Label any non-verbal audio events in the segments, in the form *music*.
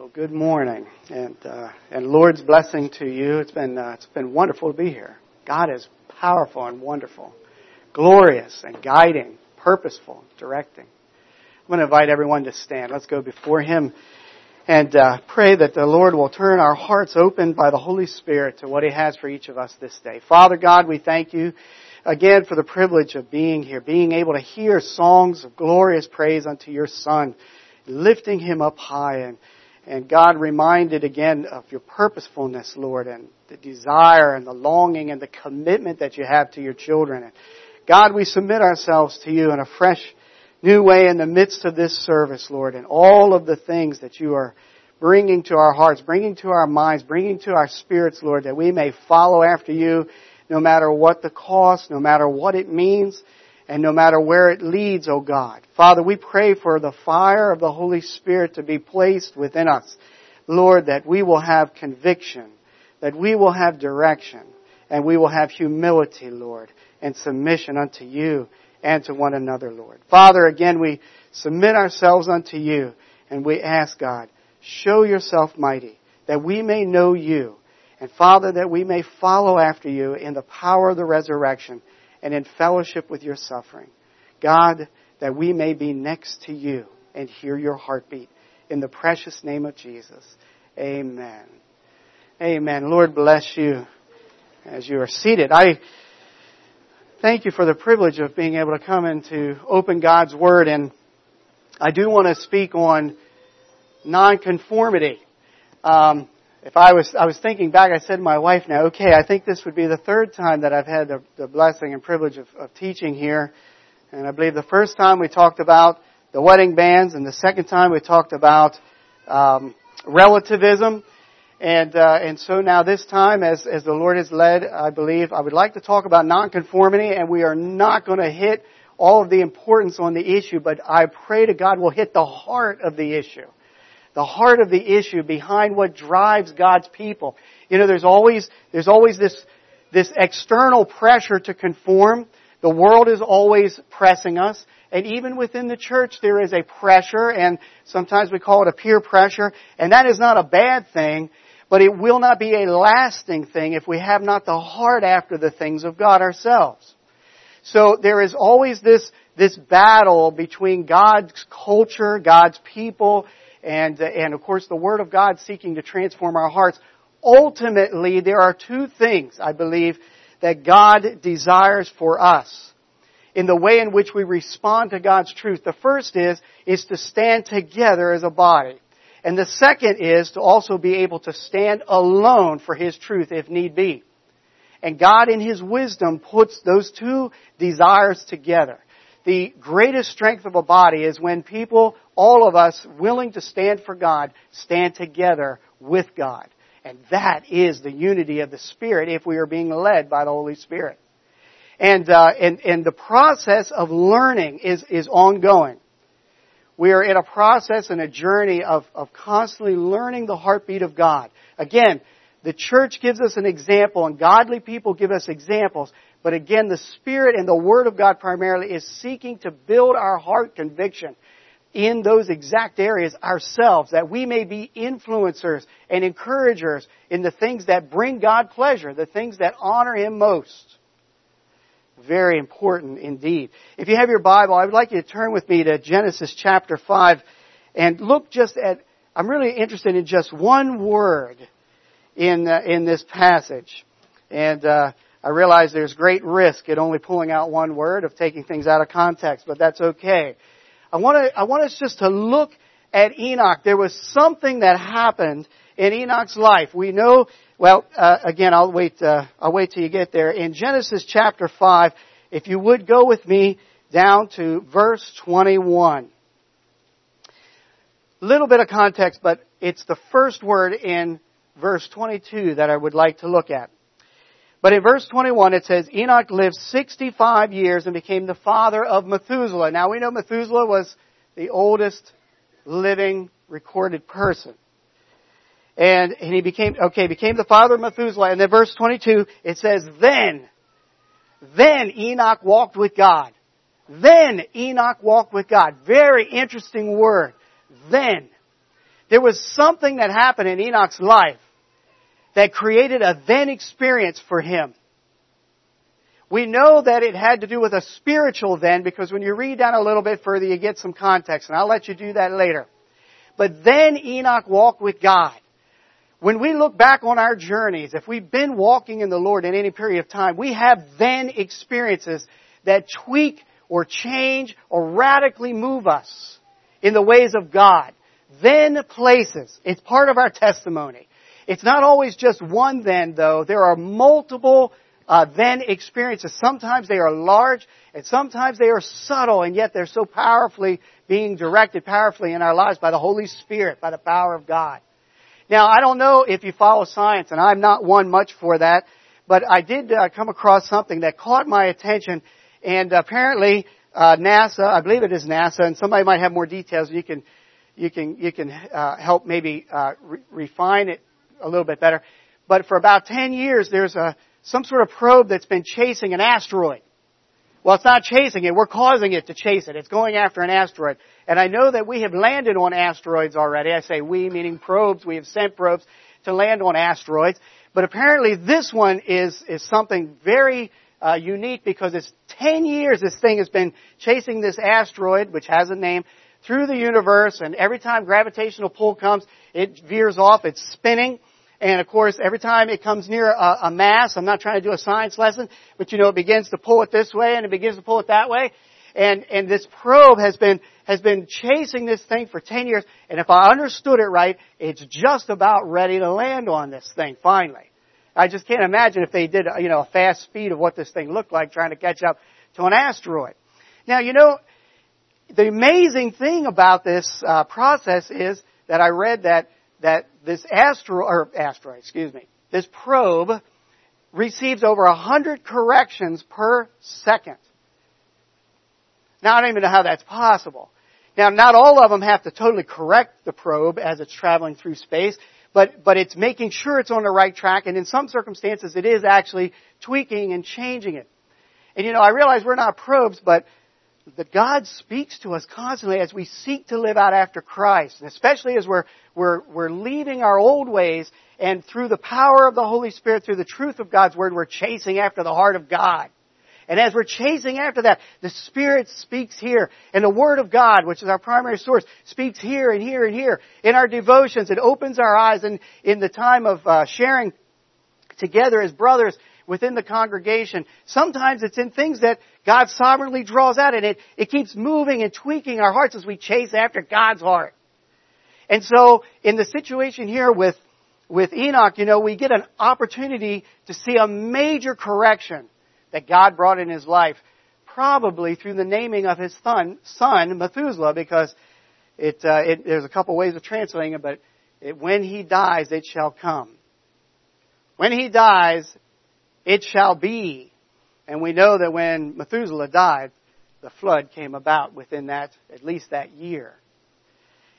Well, good morning, and uh, and Lord's blessing to you. It's been uh, it's been wonderful to be here. God is powerful and wonderful, glorious and guiding, purposeful, directing. I'm going to invite everyone to stand. Let's go before Him and uh, pray that the Lord will turn our hearts open by the Holy Spirit to what He has for each of us this day. Father God, we thank you again for the privilege of being here, being able to hear songs of glorious praise unto your Son, lifting Him up high and and God reminded again of your purposefulness, Lord, and the desire and the longing and the commitment that you have to your children. And God, we submit ourselves to you in a fresh, new way in the midst of this service, Lord, and all of the things that you are bringing to our hearts, bringing to our minds, bringing to our spirits, Lord, that we may follow after you no matter what the cost, no matter what it means, and no matter where it leads, O oh God. Father, we pray for the fire of the Holy Spirit to be placed within us. Lord, that we will have conviction, that we will have direction, and we will have humility, Lord, and submission unto you and to one another, Lord. Father, again, we submit ourselves unto you, and we ask God, show yourself mighty, that we may know you, and Father, that we may follow after you in the power of the resurrection and in fellowship with your suffering. God, that we may be next to you and hear your heartbeat. In the precious name of Jesus. Amen. Amen. Lord bless you as you are seated. I thank you for the privilege of being able to come and to open God's Word and I do want to speak on nonconformity. Um, if I was, I was thinking back, I said to my wife now, okay, I think this would be the third time that I've had the, the blessing and privilege of, of teaching here. And I believe the first time we talked about the wedding bands, and the second time we talked about um, relativism. And uh, and so now this time, as as the Lord has led, I believe I would like to talk about nonconformity, and we are not going to hit all of the importance on the issue, but I pray to God we'll hit the heart of the issue the heart of the issue behind what drives God's people. You know, there's always, there's always this, this external pressure to conform. The world is always pressing us. And even within the church, there is a pressure, and sometimes we call it a peer pressure, and that is not a bad thing, but it will not be a lasting thing if we have not the heart after the things of God ourselves. So there is always this, this battle between God's culture, God's people, and, uh, and of course the Word of God seeking to transform our hearts. Ultimately, there are two things, I believe, that God desires for us in the way in which we respond to God's truth. The first is, is to stand together as a body. And the second is to also be able to stand alone for His truth if need be. And God in His wisdom puts those two desires together. The greatest strength of a body is when people all of us willing to stand for God, stand together with God. And that is the unity of the Spirit if we are being led by the Holy Spirit. And, uh, and, and the process of learning is, is ongoing. We are in a process and a journey of, of constantly learning the heartbeat of God. Again, the church gives us an example and godly people give us examples. But again, the Spirit and the Word of God primarily is seeking to build our heart conviction in those exact areas ourselves, that we may be influencers and encouragers in the things that bring God pleasure, the things that honor Him most. Very important indeed. If you have your Bible, I would like you to turn with me to Genesis chapter 5 and look just at, I'm really interested in just one word in, uh, in this passage. And, uh, I realize there's great risk at only pulling out one word of taking things out of context, but that's okay. I want to, I want us just to look at Enoch. There was something that happened in Enoch's life. We know, well, uh, again, I'll wait, uh, I'll wait till you get there. In Genesis chapter 5, if you would go with me down to verse 21. Little bit of context, but it's the first word in verse 22 that I would like to look at. But in verse 21 it says, Enoch lived 65 years and became the father of Methuselah. Now we know Methuselah was the oldest living recorded person. And, and he became, okay, became the father of Methuselah. And then verse 22, it says, then, then Enoch walked with God. Then Enoch walked with God. Very interesting word. Then. There was something that happened in Enoch's life that created a then experience for him. We know that it had to do with a spiritual then because when you read down a little bit further you get some context and I'll let you do that later. But then Enoch walked with God. When we look back on our journeys, if we've been walking in the Lord in any period of time, we have then experiences that tweak or change or radically move us in the ways of God. Then places. It's part of our testimony. It's not always just one then though. There are multiple uh, then experiences. Sometimes they are large and sometimes they are subtle and yet they're so powerfully being directed powerfully in our lives by the Holy Spirit, by the power of God. Now, I don't know if you follow science, and I'm not one much for that, but I did uh, come across something that caught my attention, and apparently uh, NASA, I believe it is NASA, and somebody might have more details. You can you can you can uh, help maybe uh, re- refine it a little bit better. But for about 10 years, there's a some sort of probe that's been chasing an asteroid. Well, it's not chasing it. We're causing it to chase it. It's going after an asteroid. And I know that we have landed on asteroids already. I say we, meaning probes. We have sent probes to land on asteroids. But apparently this one is, is something very uh, unique because it's 10 years this thing has been chasing this asteroid, which has a name, through the universe. And every time gravitational pull comes, it veers off. It's spinning. And of course, every time it comes near a, a, mass, I'm not trying to do a science lesson, but you know, it begins to pull it this way and it begins to pull it that way. And, and this probe has been, has been chasing this thing for 10 years. And if I understood it right, it's just about ready to land on this thing finally. I just can't imagine if they did, you know, a fast speed of what this thing looked like trying to catch up to an asteroid. Now, you know, the amazing thing about this uh, process is that I read that that this or asteroid, excuse me, this probe receives over a hundred corrections per second. Now I don't even know how that's possible. Now not all of them have to totally correct the probe as it's traveling through space, but, but it's making sure it's on the right track and in some circumstances it is actually tweaking and changing it. And you know, I realize we're not probes, but that God speaks to us constantly as we seek to live out after Christ, and especially as we're, we're, we're leaving our old ways and through the power of the Holy Spirit, through the truth of God's Word, we're chasing after the heart of God. And as we're chasing after that, the Spirit speaks here. And the Word of God, which is our primary source, speaks here and here and here. In our devotions, it opens our eyes and in the time of uh, sharing together as brothers, within the congregation. Sometimes it's in things that God sovereignly draws out and it, it keeps moving and tweaking our hearts as we chase after God's heart. And so in the situation here with, with Enoch, you know, we get an opportunity to see a major correction that God brought in his life, probably through the naming of his son, son Methuselah, because it, uh, it, there's a couple ways of translating it, but it, when he dies, it shall come. When he dies, it shall be. And we know that when Methuselah died, the flood came about within that, at least that year.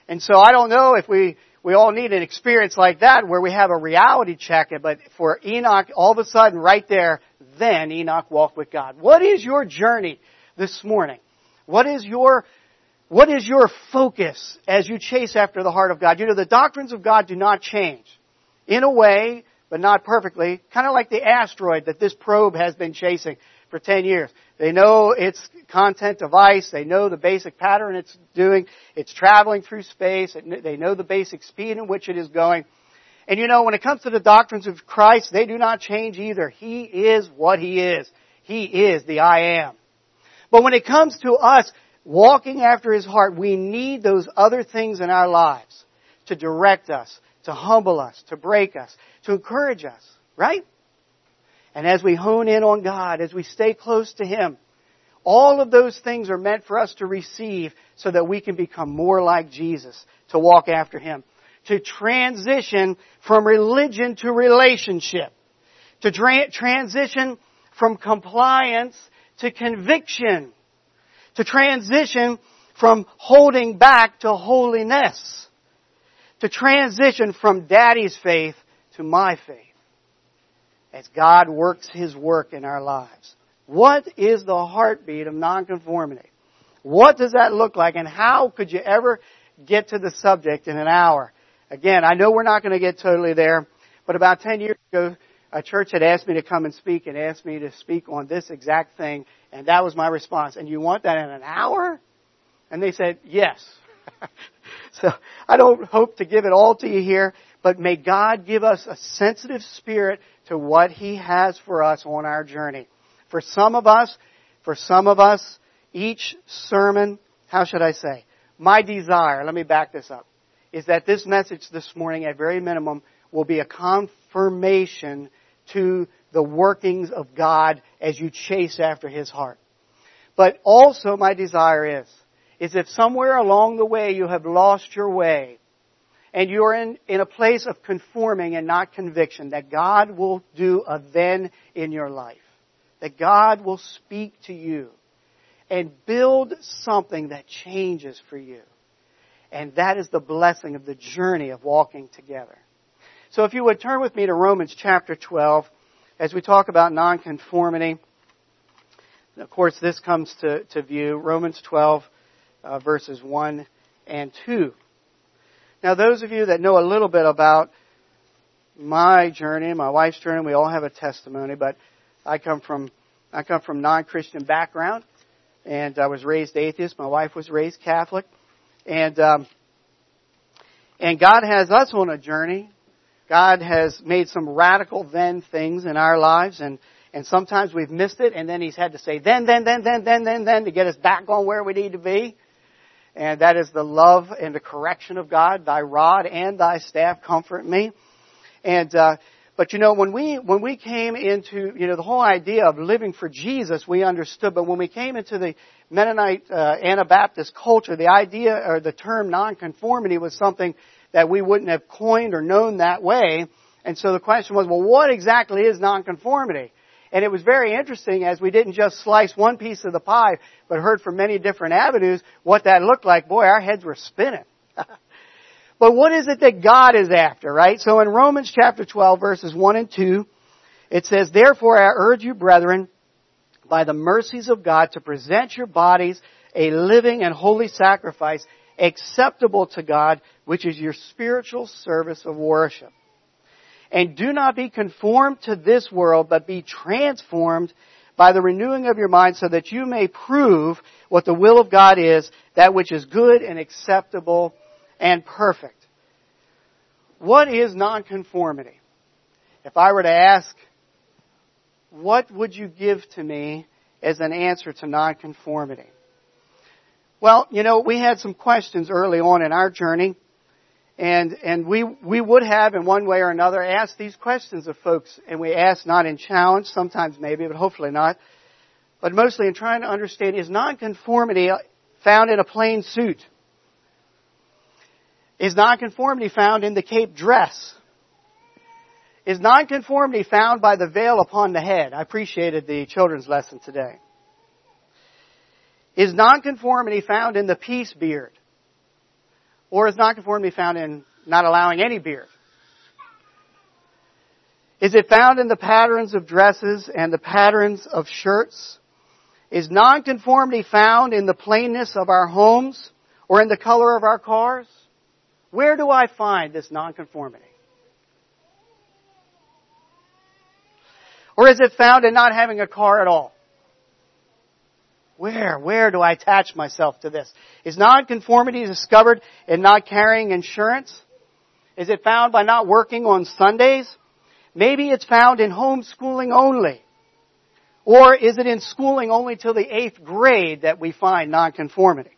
And so I don't know if we, we all need an experience like that where we have a reality check, but for Enoch, all of a sudden, right there, then Enoch walked with God. What is your journey this morning? What is your, what is your focus as you chase after the heart of God? You know, the doctrines of God do not change. In a way, but not perfectly, kind of like the asteroid that this probe has been chasing for 10 years. They know its content device, they know the basic pattern it's doing, it's traveling through space, they know the basic speed in which it is going. And you know, when it comes to the doctrines of Christ, they do not change either. He is what He is. He is the I am. But when it comes to us walking after His heart, we need those other things in our lives to direct us, to humble us, to break us, to encourage us, right? And as we hone in on God, as we stay close to Him, all of those things are meant for us to receive so that we can become more like Jesus, to walk after Him, to transition from religion to relationship, to tra- transition from compliance to conviction, to transition from holding back to holiness to transition from daddy's faith to my faith as God works His work in our lives. What is the heartbeat of nonconformity? What does that look like and how could you ever get to the subject in an hour? Again, I know we're not going to get totally there, but about 10 years ago, a church had asked me to come and speak and asked me to speak on this exact thing, and that was my response. And you want that in an hour? And they said, yes. *laughs* so I don't hope to give it all to you here, but may God give us a sensitive spirit to what He has for us on our journey. For some of us, for some of us, each sermon, how should I say? My desire, let me back this up is that this message this morning, at very minimum, will be a confirmation to the workings of God as you chase after His heart. But also my desire is, is if somewhere along the way you have lost your way, and you're in, in a place of conforming and not conviction, that God will do a then in your life. That God will speak to you and build something that changes for you. And that is the blessing of the journey of walking together. So if you would turn with me to Romans chapter 12 as we talk about nonconformity. Of course, this comes to, to view. Romans 12 uh, verses 1 and 2. Now those of you that know a little bit about my journey, my wife's journey, we all have a testimony, but I come from, I come from non-Christian background and I was raised atheist. My wife was raised Catholic. And um, and God has us on a journey. God has made some radical then things in our lives, and and sometimes we've missed it, and then He's had to say then, then, then, then, then, then, then to get us back on where we need to be. And that is the love and the correction of God. Thy rod and thy staff comfort me. And uh, but you know, when we, when we came into, you know, the whole idea of living for Jesus, we understood, but when we came into the Mennonite, uh, Anabaptist culture, the idea or the term nonconformity was something that we wouldn't have coined or known that way. And so the question was, well, what exactly is nonconformity? And it was very interesting as we didn't just slice one piece of the pie, but heard from many different avenues what that looked like. Boy, our heads were spinning. *laughs* But what is it that God is after, right? So in Romans chapter 12 verses 1 and 2, it says, Therefore I urge you, brethren, by the mercies of God, to present your bodies a living and holy sacrifice acceptable to God, which is your spiritual service of worship. And do not be conformed to this world, but be transformed by the renewing of your mind so that you may prove what the will of God is, that which is good and acceptable and perfect. What is nonconformity? If I were to ask, what would you give to me as an answer to nonconformity? Well, you know, we had some questions early on in our journey, and, and we, we would have in one way or another asked these questions of folks, and we asked not in challenge, sometimes maybe, but hopefully not, but mostly in trying to understand, is nonconformity found in a plain suit? Is nonconformity found in the cape dress? Is nonconformity found by the veil upon the head? I appreciated the children's lesson today. Is nonconformity found in the peace beard? Or is nonconformity found in not allowing any beard? Is it found in the patterns of dresses and the patterns of shirts? Is nonconformity found in the plainness of our homes or in the color of our cars? Where do I find this nonconformity? Or is it found in not having a car at all? Where, where do I attach myself to this? Is nonconformity discovered in not carrying insurance? Is it found by not working on Sundays? Maybe it's found in homeschooling only. Or is it in schooling only till the eighth grade that we find nonconformity?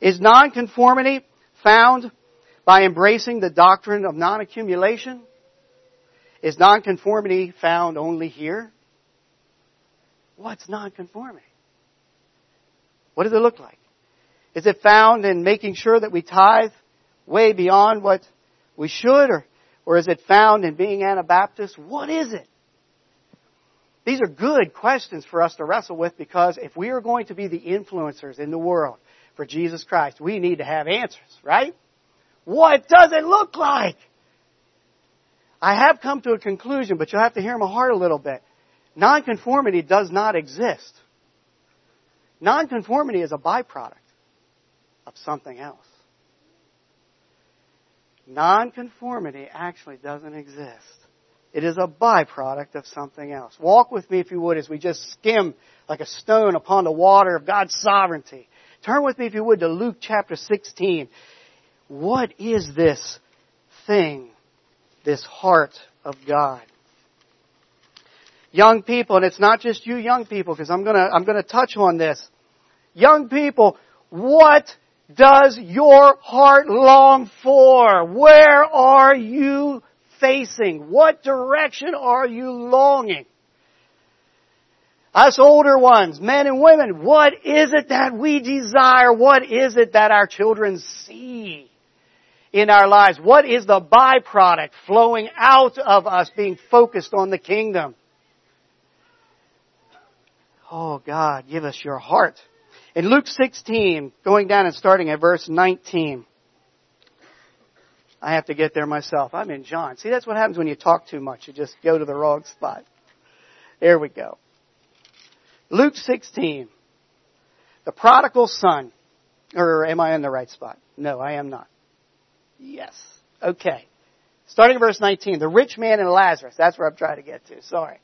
Is nonconformity found by embracing the doctrine of non-accumulation? Is nonconformity found only here? What's nonconformity? What does it look like? Is it found in making sure that we tithe way beyond what we should or, or is it found in being Anabaptist? What is it? These are good questions for us to wrestle with because if we are going to be the influencers in the world, for Jesus Christ. We need to have answers, right? What does it look like? I have come to a conclusion, but you'll have to hear my heart a little bit. Nonconformity does not exist. Nonconformity is a byproduct of something else. nonconformity actually doesn't exist. It is a byproduct of something else. Walk with me, if you would, as we just skim like a stone upon the water of God's sovereignty. Turn with me, if you would, to Luke chapter 16. What is this thing, this heart of God? Young people, and it's not just you young people, because I'm gonna, I'm gonna touch on this. Young people, what does your heart long for? Where are you facing? What direction are you longing? Us older ones, men and women, what is it that we desire? What is it that our children see in our lives? What is the byproduct flowing out of us being focused on the kingdom? Oh God, give us your heart. In Luke 16, going down and starting at verse 19. I have to get there myself. I'm in John. See, that's what happens when you talk too much. You just go to the wrong spot. There we go. Luke 16. The prodigal son. Or am I in the right spot? No, I am not. Yes. Okay. Starting at verse 19. The rich man and Lazarus. That's where I'm trying to get to. Sorry.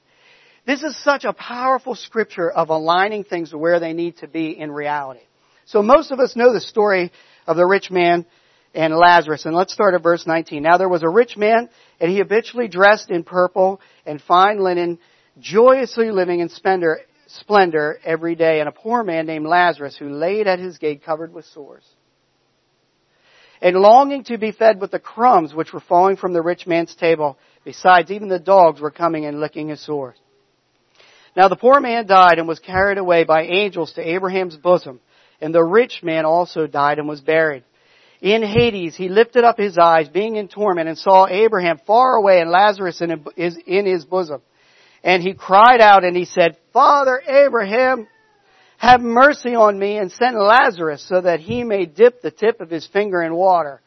This is such a powerful scripture of aligning things to where they need to be in reality. So most of us know the story of the rich man and Lazarus. And let's start at verse 19. Now there was a rich man, and he habitually dressed in purple and fine linen, joyously living in splendor, splendor every day, and a poor man named Lazarus who laid at his gate covered with sores. And longing to be fed with the crumbs which were falling from the rich man's table, besides even the dogs were coming and licking his sores. Now the poor man died and was carried away by angels to Abraham's bosom, and the rich man also died and was buried in Hades, he lifted up his eyes, being in torment, and saw Abraham far away and Lazarus in his bosom. And he cried out and he said, Father Abraham, have mercy on me and send Lazarus so that he may dip the tip of his finger in water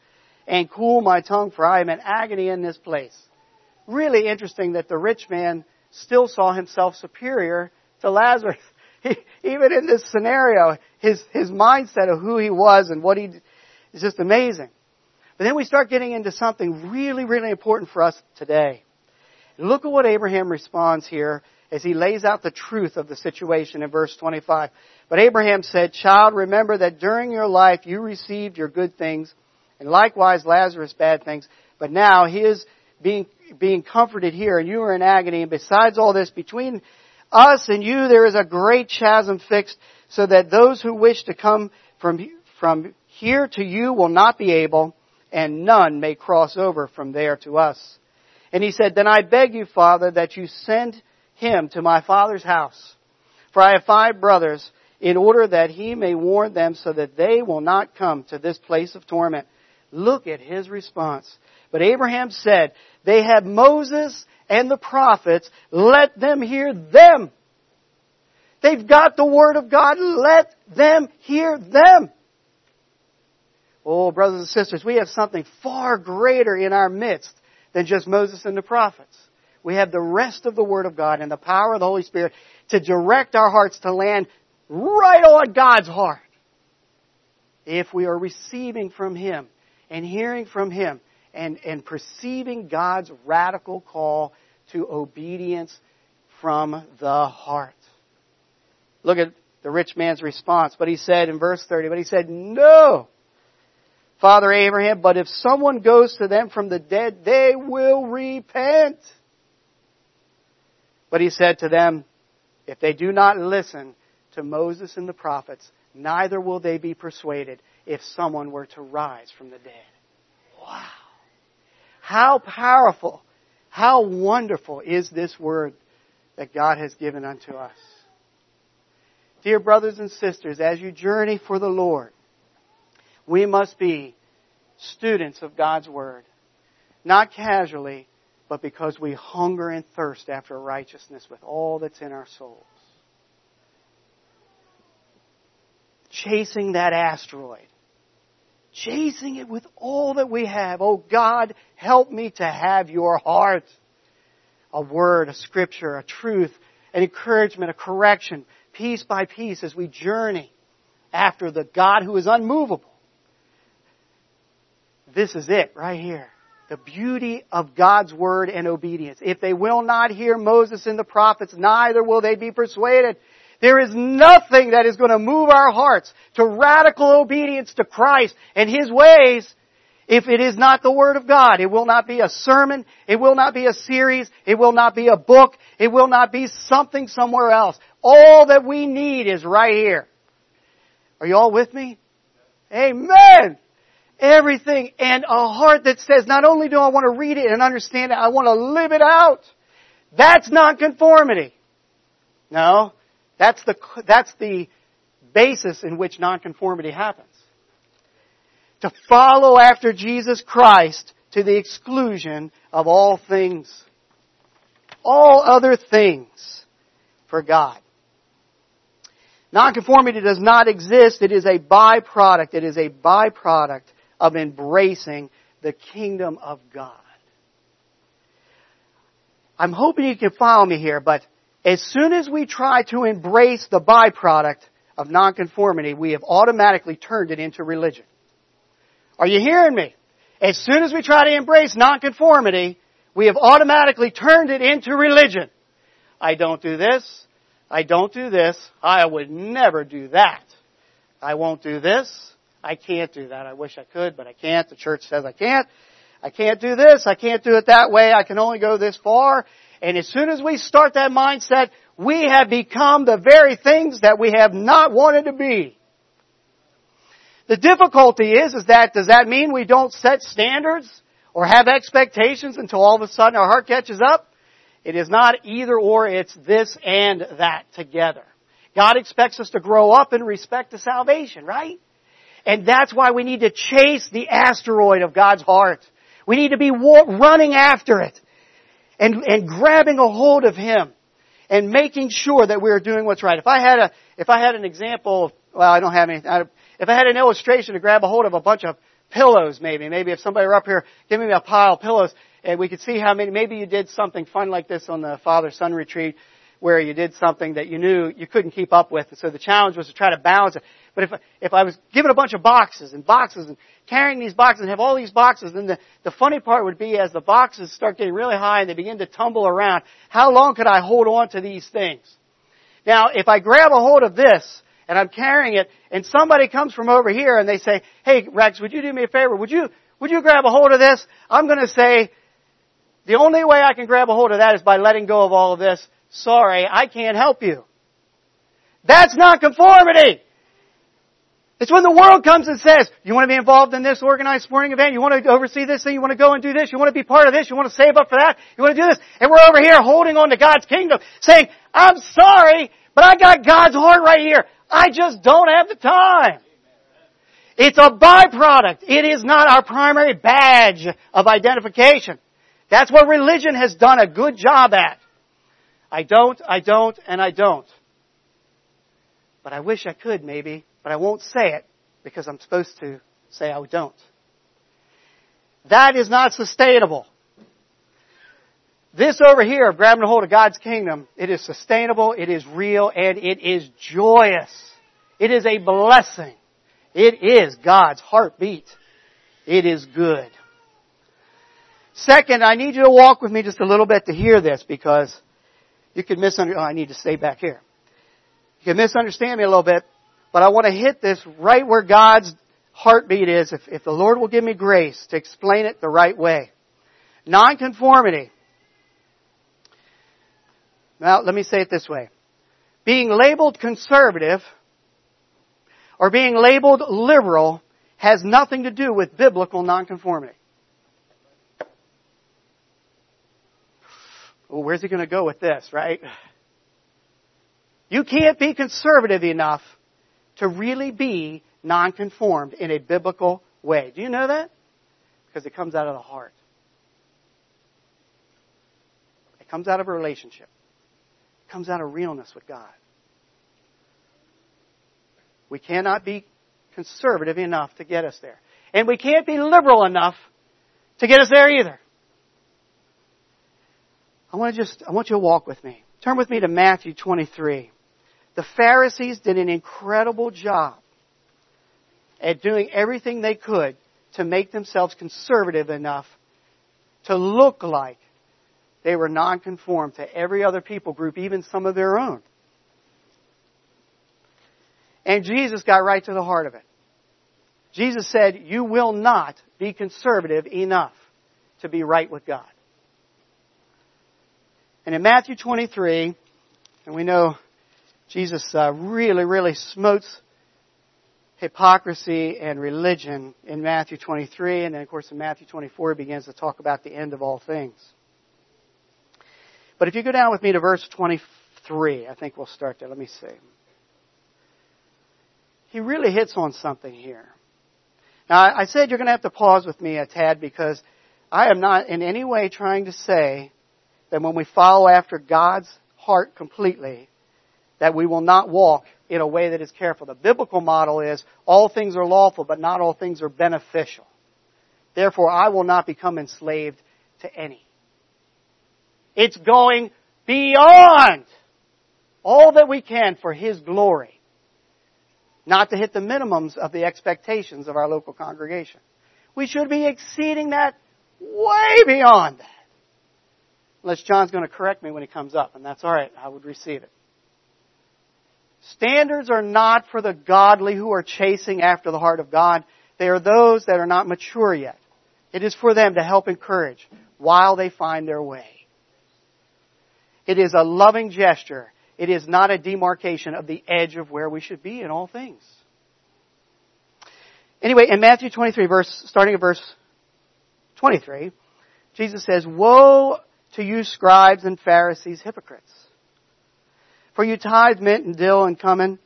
and cool my tongue for I am in agony in this place. Really interesting that the rich man still saw himself superior to Lazarus. *laughs* Even in this scenario, his, his mindset of who he was and what he, is just amazing. But then we start getting into something really, really important for us today. Look at what Abraham responds here as he lays out the truth of the situation in verse 25. But Abraham said, Child, remember that during your life you received your good things, and likewise Lazarus bad things, but now he is being, being comforted here, and you are in agony, and besides all this, between us and you there is a great chasm fixed, so that those who wish to come from, from here to you will not be able, and none may cross over from there to us. And he said, Then I beg you, Father, that you send him to my father's house. For I have five brothers, in order that he may warn them so that they will not come to this place of torment. Look at his response. But Abraham said, They have Moses and the prophets. Let them hear them. They've got the Word of God. Let them hear them. Oh, brothers and sisters, we have something far greater in our midst than just Moses and the prophets. We have the rest of the Word of God and the power of the Holy Spirit to direct our hearts to land right on God's heart. If we are receiving from Him and hearing from Him and, and perceiving God's radical call to obedience from the heart. Look at the rich man's response. But he said in verse 30, but he said, no! Father Abraham, but if someone goes to them from the dead, they will repent. But he said to them, if they do not listen to Moses and the prophets, neither will they be persuaded if someone were to rise from the dead. Wow. How powerful, how wonderful is this word that God has given unto us. Dear brothers and sisters, as you journey for the Lord, we must be students of God's Word. Not casually, but because we hunger and thirst after righteousness with all that's in our souls. Chasing that asteroid. Chasing it with all that we have. Oh God, help me to have your heart. A word, a scripture, a truth, an encouragement, a correction, piece by piece as we journey after the God who is unmovable This is it right here. The beauty of God's word and obedience. If they will not hear Moses and the prophets, neither will they be persuaded. There is nothing that is going to move our hearts to radical obedience to Christ and His ways if it is not the Word of God. It will not be a sermon. It will not be a series. It will not be a book. It will not be something somewhere else. All that we need is right here. Are you all with me? Amen! Everything and a heart that says, not only do I want to read it and understand it, I want to live it out. That's not conformity. No. That's the, that's the basis in which nonconformity happens. To follow after Jesus Christ to the exclusion of all things. All other things for God. Nonconformity does not exist. It is a byproduct. It is a byproduct of embracing the kingdom of God. I'm hoping you can follow me here, but as soon as we try to embrace the byproduct of nonconformity, we have automatically turned it into religion. Are you hearing me? As soon as we try to embrace nonconformity, we have automatically turned it into religion. I don't do this. I don't do this. I would never do that. I won't do this. I can't do that. I wish I could, but I can't. The church says I can't. I can't do this. I can't do it that way. I can only go this far. And as soon as we start that mindset, we have become the very things that we have not wanted to be. The difficulty is, is that, does that mean we don't set standards or have expectations until all of a sudden our heart catches up? It is not either or, it's this and that together. God expects us to grow up in respect to salvation, right? And that's why we need to chase the asteroid of God's heart. We need to be running after it and, and grabbing a hold of Him and making sure that we're doing what's right. If I had a, if I had an example of, well, I don't have any, I, if I had an illustration to grab a hold of a bunch of pillows maybe, maybe if somebody were up here giving me a pile of pillows and we could see how many, maybe you did something fun like this on the father-son retreat where you did something that you knew you couldn't keep up with. And So the challenge was to try to balance it. But if, if I was given a bunch of boxes and boxes and carrying these boxes and have all these boxes, then the, the funny part would be as the boxes start getting really high and they begin to tumble around, how long could I hold on to these things? Now, if I grab a hold of this and I'm carrying it and somebody comes from over here and they say, hey Rex, would you do me a favor? Would you, would you grab a hold of this? I'm gonna say, the only way I can grab a hold of that is by letting go of all of this. Sorry, I can't help you. That's not conformity. It's when the world comes and says, you want to be involved in this organized sporting event? You want to oversee this thing? You want to go and do this? You want to be part of this? You want to save up for that? You want to do this? And we're over here holding on to God's kingdom saying, I'm sorry, but I got God's heart right here. I just don't have the time. It's a byproduct. It is not our primary badge of identification. That's what religion has done a good job at. I don't, I don't, and I don't. But I wish I could maybe but I won't say it because I'm supposed to say I don't. That is not sustainable. This over here of grabbing a hold of God's kingdom, it is sustainable, it is real, and it is joyous. It is a blessing. It is God's heartbeat. It is good. Second, I need you to walk with me just a little bit to hear this because you could misunderstand. Oh, I need to stay back here. You can misunderstand me a little bit but I want to hit this right where God's heartbeat is, if, if the Lord will give me grace to explain it the right way. Nonconformity. Now, let me say it this way. Being labeled conservative or being labeled liberal has nothing to do with biblical nonconformity. Well, where's he going to go with this, right? You can't be conservative enough to really be nonconformed in a biblical way. Do you know that? Because it comes out of the heart. It comes out of a relationship. It comes out of realness with God. We cannot be conservative enough to get us there. And we can't be liberal enough to get us there either. I want to just, I want you to walk with me. Turn with me to Matthew 23. The Pharisees did an incredible job at doing everything they could to make themselves conservative enough to look like they were nonconform to every other people group, even some of their own. And Jesus got right to the heart of it. Jesus said, You will not be conservative enough to be right with God. And in Matthew 23, and we know Jesus uh, really, really smotes hypocrisy and religion in Matthew 23, and then of course in Matthew 24 he begins to talk about the end of all things. But if you go down with me to verse 23, I think we'll start there. Let me see. He really hits on something here. Now, I said you're going to have to pause with me a tad because I am not in any way trying to say that when we follow after God's heart completely, that we will not walk in a way that is careful. The biblical model is all things are lawful, but not all things are beneficial. Therefore, I will not become enslaved to any. It's going beyond all that we can for His glory not to hit the minimums of the expectations of our local congregation. We should be exceeding that way beyond that. Unless John's going to correct me when he comes up, and that's alright, I would receive it. Standards are not for the godly who are chasing after the heart of God. They are those that are not mature yet. It is for them to help encourage while they find their way. It is a loving gesture it is not a demarcation of the edge of where we should be in all things. Anyway, in Matthew 23 verse, starting at verse 23, Jesus says, Woe to you scribes and Pharisees, hypocrites! For you tithe mint and dill and cumin,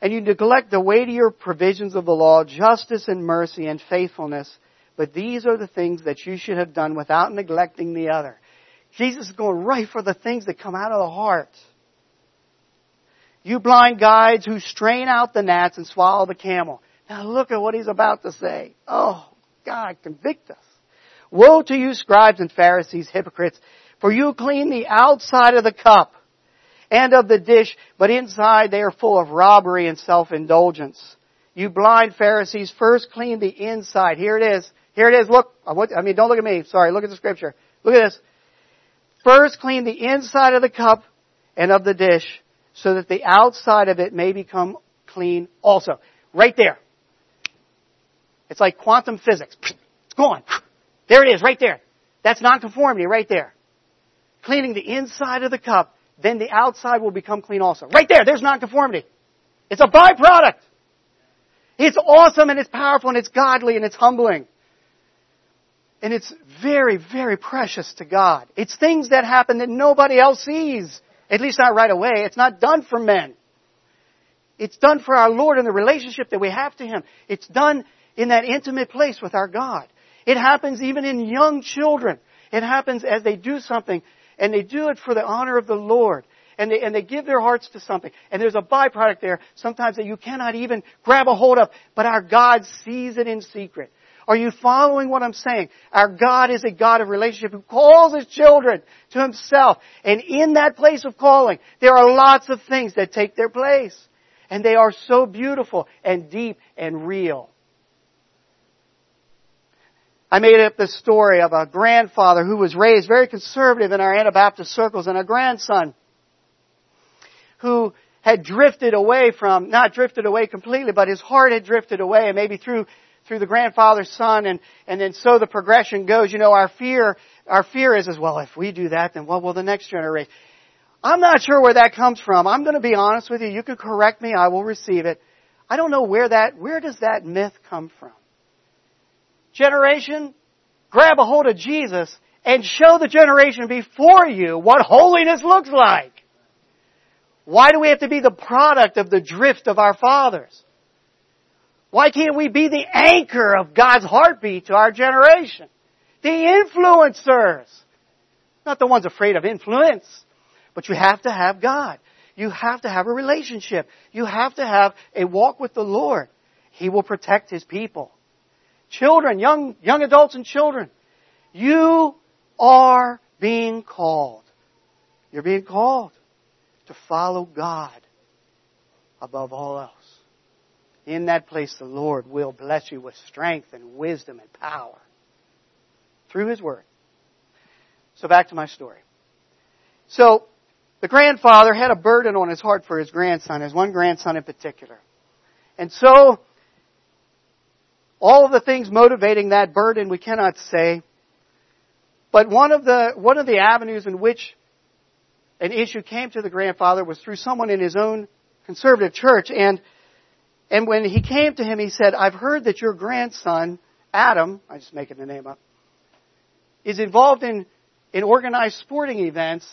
and you neglect the weightier provisions of the law, justice and mercy and faithfulness, but these are the things that you should have done without neglecting the other. Jesus is going right for the things that come out of the heart. You blind guides who strain out the gnats and swallow the camel. Now look at what he's about to say. Oh, God, convict us. Woe to you scribes and Pharisees, hypocrites, for you clean the outside of the cup and of the dish, but inside they are full of robbery and self-indulgence. You blind Pharisees, first clean the inside. Here it is. Here it is. Look. I mean, don't look at me. Sorry. Look at the scripture. Look at this. First clean the inside of the cup and of the dish, so that the outside of it may become clean also. Right there. It's like quantum physics. It's gone. There it is, right there. That's nonconformity right there. Cleaning the inside of the cup, then the outside will become clean also. Right there, there's nonconformity. It's a byproduct. It's awesome and it's powerful and it's godly and it's humbling. And it's very, very precious to God. It's things that happen that nobody else sees. At least not right away. It's not done for men. It's done for our Lord and the relationship that we have to Him. It's done in that intimate place with our God. It happens even in young children. It happens as they do something and they do it for the honor of the Lord. And they, and they give their hearts to something. And there's a byproduct there sometimes that you cannot even grab a hold of, but our God sees it in secret. Are you following what I'm saying? Our God is a God of relationship who calls His children to Himself. And in that place of calling, there are lots of things that take their place. And they are so beautiful and deep and real. I made up this story of a grandfather who was raised very conservative in our Anabaptist circles and a grandson who had drifted away from, not drifted away completely, but his heart had drifted away and maybe through through the grandfather's son and, and then so the progression goes. You know, our fear, our fear is as well, if we do that, then what will the next generation? I'm not sure where that comes from. I'm going to be honest with you. You can correct me. I will receive it. I don't know where that, where does that myth come from? Generation, grab a hold of Jesus and show the generation before you what holiness looks like. Why do we have to be the product of the drift of our fathers? Why can't we be the anchor of God's heartbeat to our generation? The influencers. Not the ones afraid of influence. But you have to have God. You have to have a relationship. You have to have a walk with the Lord. He will protect His people. Children, young, young adults and children, you are being called. You're being called to follow God above all else. In that place, the Lord will bless you with strength and wisdom and power through His Word. So back to my story. So, the grandfather had a burden on his heart for his grandson, his one grandson in particular. And so, all of the things motivating that burden we cannot say. But one of the, one of the avenues in which an issue came to the grandfather was through someone in his own conservative church. And, and when he came to him, he said, I've heard that your grandson, Adam, I'm just making the name up, is involved in, in organized sporting events,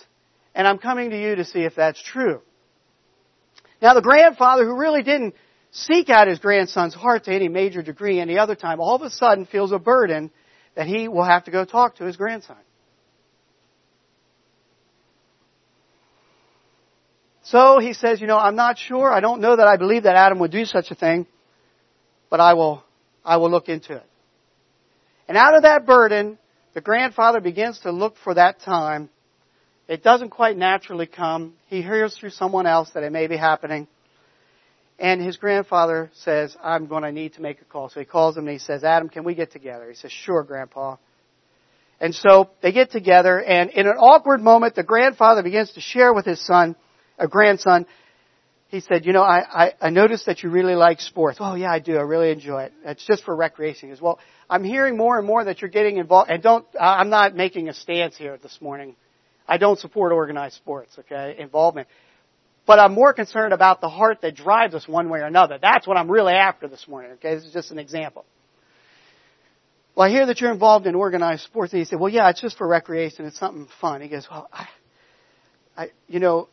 and I'm coming to you to see if that's true. Now the grandfather, who really didn't seek out his grandson's heart to any major degree any other time, all of a sudden feels a burden that he will have to go talk to his grandson. So he says, you know, I'm not sure. I don't know that I believe that Adam would do such a thing, but I will, I will look into it. And out of that burden, the grandfather begins to look for that time. It doesn't quite naturally come. He hears through someone else that it may be happening. And his grandfather says, I'm going to need to make a call. So he calls him and he says, Adam, can we get together? He says, sure, grandpa. And so they get together and in an awkward moment, the grandfather begins to share with his son, a grandson, he said, you know, I, I, I noticed that you really like sports. Oh yeah, I do. I really enjoy it. It's just for recreation. As well, I'm hearing more and more that you're getting involved, and don't, I'm not making a stance here this morning. I don't support organized sports, okay, involvement. But I'm more concerned about the heart that drives us one way or another. That's what I'm really after this morning, okay? This is just an example. Well, I hear that you're involved in organized sports. And he said, well, yeah, it's just for recreation. It's something fun. He goes, well, I, I, you know,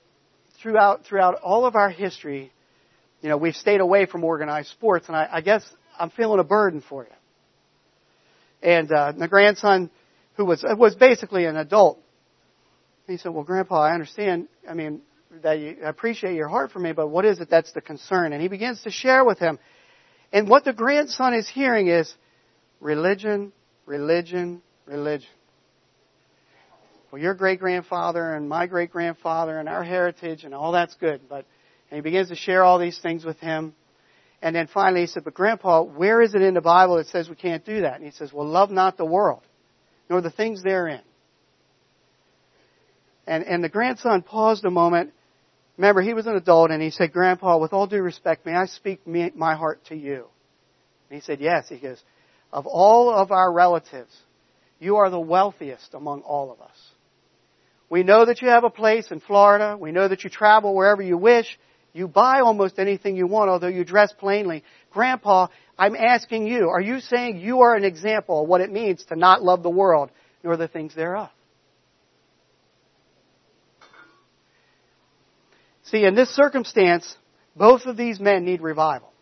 throughout, throughout all of our history, you know, we've stayed away from organized sports, and I, I guess I'm feeling a burden for you. And uh, my grandson, who was was basically an adult, he said, "Well, Grandpa, I understand. I mean, that you I appreciate your heart for me, but what is it that's the concern? And he begins to share with him. And what the grandson is hearing is religion, religion, religion. Well, your great grandfather and my great grandfather and our heritage and all that's good, but and he begins to share all these things with him. And then finally he said, But grandpa, where is it in the Bible that says we can't do that? And he says, Well, love not the world, nor the things therein. And, and the grandson paused a moment Remember, he was an adult and he said, Grandpa, with all due respect, may I speak me, my heart to you? And he said, Yes. He goes, Of all of our relatives, you are the wealthiest among all of us. We know that you have a place in Florida. We know that you travel wherever you wish. You buy almost anything you want, although you dress plainly. Grandpa, I'm asking you, are you saying you are an example of what it means to not love the world nor the things thereof? See, in this circumstance, both of these men need revival.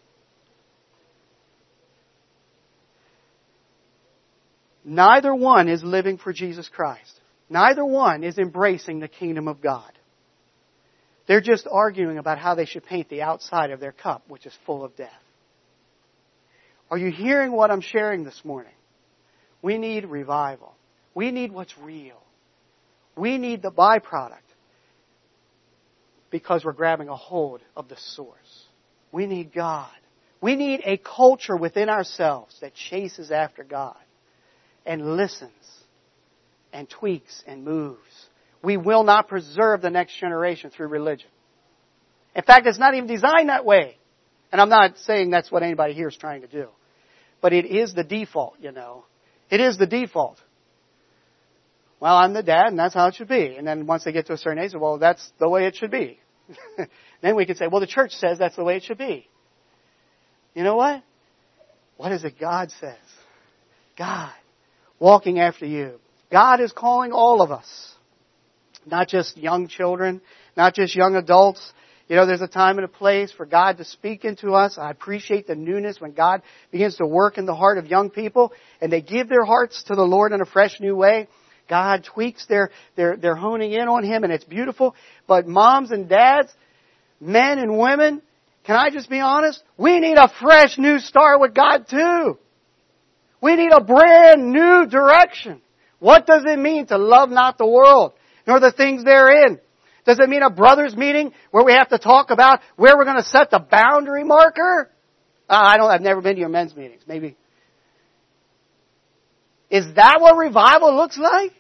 Neither one is living for Jesus Christ. Neither one is embracing the kingdom of God. They're just arguing about how they should paint the outside of their cup, which is full of death. Are you hearing what I'm sharing this morning? We need revival. We need what's real. We need the byproduct because we're grabbing a hold of the source. We need God. We need a culture within ourselves that chases after God and listens and tweaks and moves. We will not preserve the next generation through religion. In fact, it's not even designed that way. And I'm not saying that's what anybody here is trying to do. But it is the default, you know. It is the default. Well, I'm the dad and that's how it should be. And then once they get to a certain age, well, that's the way it should be. *laughs* then we can say, well, the church says that's the way it should be. You know what? What is it God says? God walking after you. God is calling all of us. Not just young children, not just young adults. You know, there's a time and a place for God to speak into us. I appreciate the newness when God begins to work in the heart of young people and they give their hearts to the Lord in a fresh new way. God tweaks their, they're, they're honing in on Him and it's beautiful. But moms and dads, men and women, can I just be honest? We need a fresh new start with God too. We need a brand new direction. What does it mean to love not the world, nor the things therein? Does it mean a brothers meeting where we have to talk about where we're going to set the boundary marker? Uh, I don't, I've never been to your men's meetings. Maybe. Is that what revival looks like?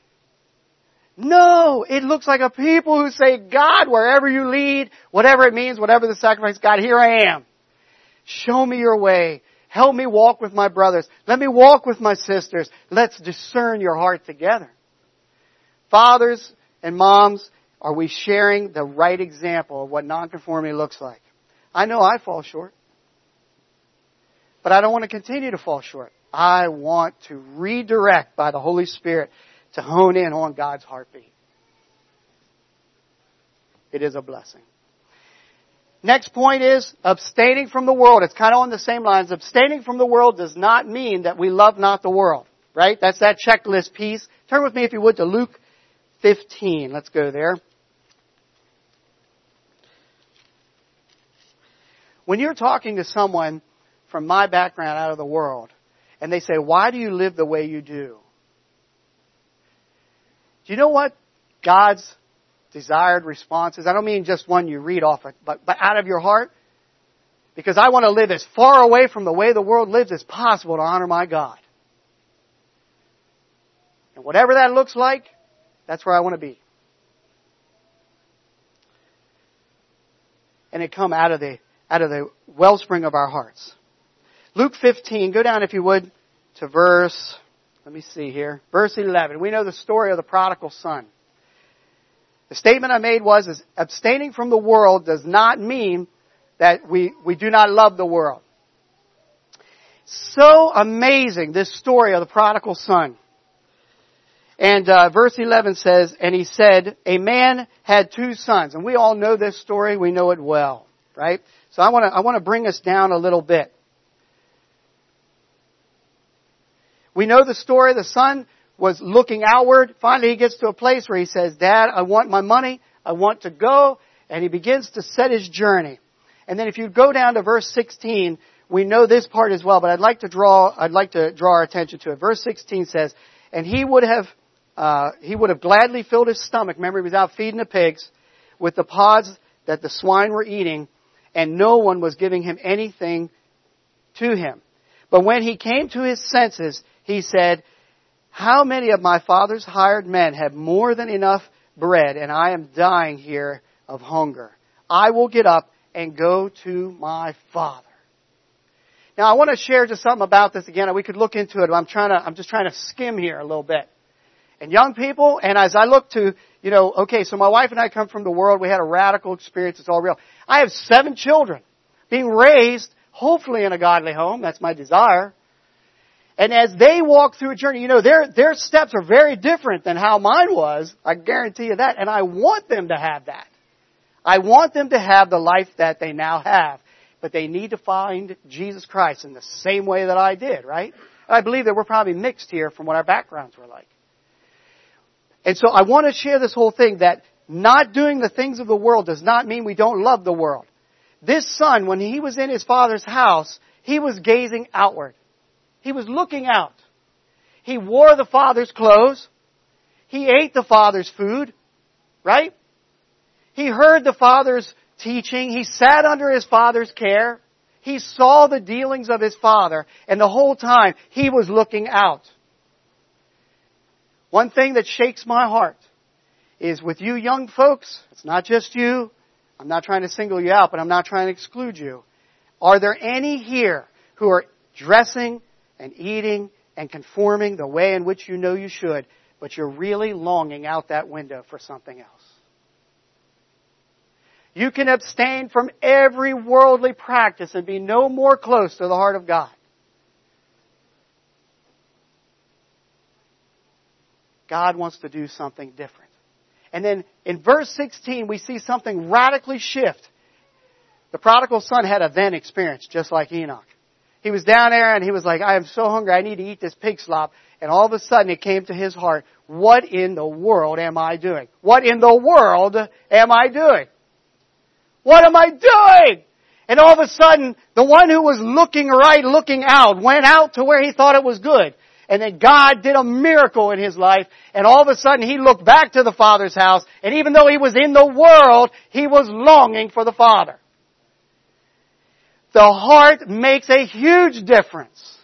No, it looks like a people who say, God, wherever you lead, whatever it means, whatever the sacrifice, God, here I am. Show me your way. Help me walk with my brothers. Let me walk with my sisters. Let's discern your heart together. Fathers and moms, are we sharing the right example of what nonconformity looks like? I know I fall short. But I don't want to continue to fall short. I want to redirect by the Holy Spirit to hone in on God's heartbeat. It is a blessing. Next point is abstaining from the world. It's kind of on the same lines. Abstaining from the world does not mean that we love not the world, right? That's that checklist piece. Turn with me, if you would, to Luke 15. Let's go there. When you're talking to someone from my background out of the world, and they say, why do you live the way you do? Do you know what God's desired response is? I don't mean just one you read off, it, but, but out of your heart. Because I want to live as far away from the way the world lives as possible to honor my God. And whatever that looks like, that's where I want to be. And it come out of the out of the wellspring of our hearts. Luke 15, go down if you would to verse let me see here. Verse 11. We know the story of the prodigal son. The statement I made was, is abstaining from the world does not mean that we, we do not love the world. So amazing, this story of the prodigal son. And uh, verse 11 says, and he said, a man had two sons. And we all know this story. We know it well, right? So I want to I want to bring us down a little bit. We know the story. The son was looking outward. Finally, he gets to a place where he says, Dad, I want my money. I want to go. And he begins to set his journey. And then if you go down to verse 16, we know this part as well, but I'd like to draw, I'd like to draw our attention to it. Verse 16 says, and he would have, uh, he would have gladly filled his stomach. Remember, he was out feeding the pigs with the pods that the swine were eating, and no one was giving him anything to him. But when he came to his senses, he said, How many of my father's hired men have more than enough bread, and I am dying here of hunger? I will get up and go to my father. Now I want to share just something about this again. We could look into it. I'm trying to, I'm just trying to skim here a little bit. And young people, and as I look to, you know, okay, so my wife and I come from the world. We had a radical experience. It's all real. I have seven children being raised, hopefully in a godly home. That's my desire. And as they walk through a journey, you know, their, their steps are very different than how mine was. I guarantee you that. And I want them to have that. I want them to have the life that they now have. But they need to find Jesus Christ in the same way that I did, right? I believe that we're probably mixed here from what our backgrounds were like. And so I want to share this whole thing that not doing the things of the world does not mean we don't love the world. This son, when he was in his father's house, he was gazing outward. He was looking out. He wore the Father's clothes. He ate the Father's food. Right? He heard the Father's teaching. He sat under his Father's care. He saw the dealings of his Father. And the whole time, he was looking out. One thing that shakes my heart is with you young folks, it's not just you. I'm not trying to single you out, but I'm not trying to exclude you. Are there any here who are dressing and eating and conforming the way in which you know you should, but you're really longing out that window for something else. You can abstain from every worldly practice and be no more close to the heart of God. God wants to do something different. And then in verse 16, we see something radically shift. The prodigal son had a then experience, just like Enoch. He was down there and he was like, I am so hungry, I need to eat this pig slop. And all of a sudden it came to his heart, what in the world am I doing? What in the world am I doing? What am I doing? And all of a sudden, the one who was looking right, looking out, went out to where he thought it was good. And then God did a miracle in his life, and all of a sudden he looked back to the Father's house, and even though he was in the world, he was longing for the Father. The heart makes a huge difference.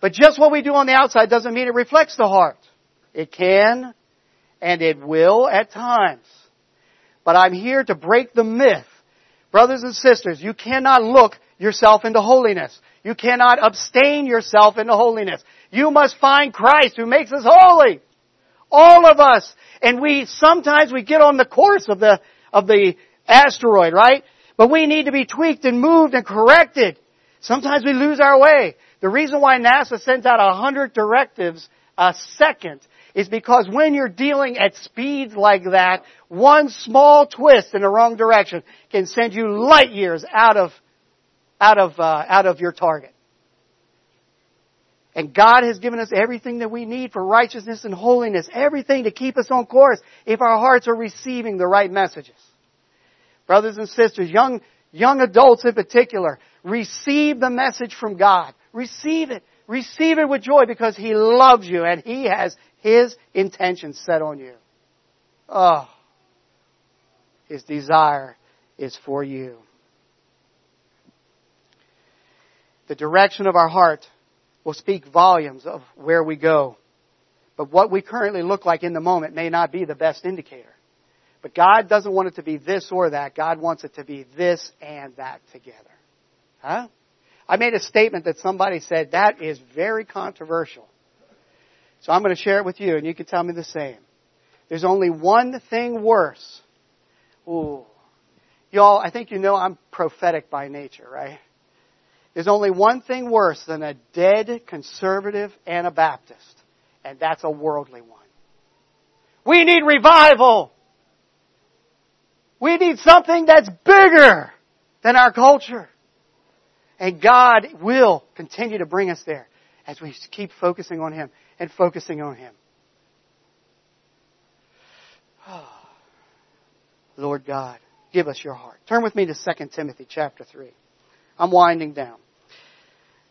But just what we do on the outside doesn't mean it reflects the heart. It can, and it will at times. But I'm here to break the myth. Brothers and sisters, you cannot look yourself into holiness. You cannot abstain yourself into holiness. You must find Christ who makes us holy. All of us. And we, sometimes we get on the course of the, of the asteroid, right? But we need to be tweaked and moved and corrected. Sometimes we lose our way. The reason why NASA sends out a hundred directives a second is because when you're dealing at speeds like that, one small twist in the wrong direction can send you light years out of, out of, uh, out of your target. And God has given us everything that we need for righteousness and holiness, everything to keep us on course if our hearts are receiving the right messages. Brothers and sisters, young, young adults in particular, receive the message from God. Receive it. Receive it with joy because He loves you and He has His intentions set on you. Oh, His desire is for you. The direction of our heart will speak volumes of where we go. But what we currently look like in the moment may not be the best indicator. But God doesn't want it to be this or that. God wants it to be this and that together. Huh? I made a statement that somebody said that is very controversial. So I'm going to share it with you and you can tell me the same. There's only one thing worse. Ooh. Y'all, I think you know I'm prophetic by nature, right? There's only one thing worse than a dead conservative Anabaptist, and that's a worldly one. We need revival. We need something that's bigger than our culture. And God will continue to bring us there as we keep focusing on Him and focusing on Him. *sighs* Lord God, give us your heart. Turn with me to 2 Timothy chapter 3. I'm winding down.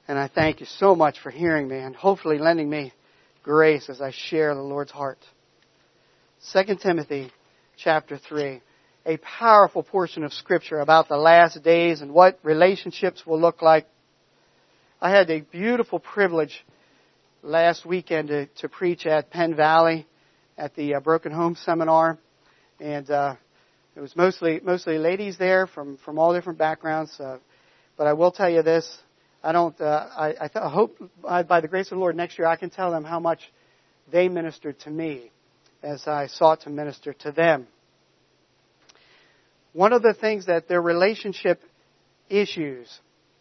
And I thank you so much for hearing me and hopefully lending me grace as I share the Lord's heart. 2 Timothy chapter 3 a powerful portion of scripture about the last days and what relationships will look like. I had a beautiful privilege last weekend to, to preach at Penn Valley at the uh, Broken Home Seminar, and uh, it was mostly mostly ladies there from from all different backgrounds. Uh, but I will tell you this: I don't. Uh, I, I, th- I hope by, by the grace of the Lord next year I can tell them how much they ministered to me as I sought to minister to them one of the things that their relationship issues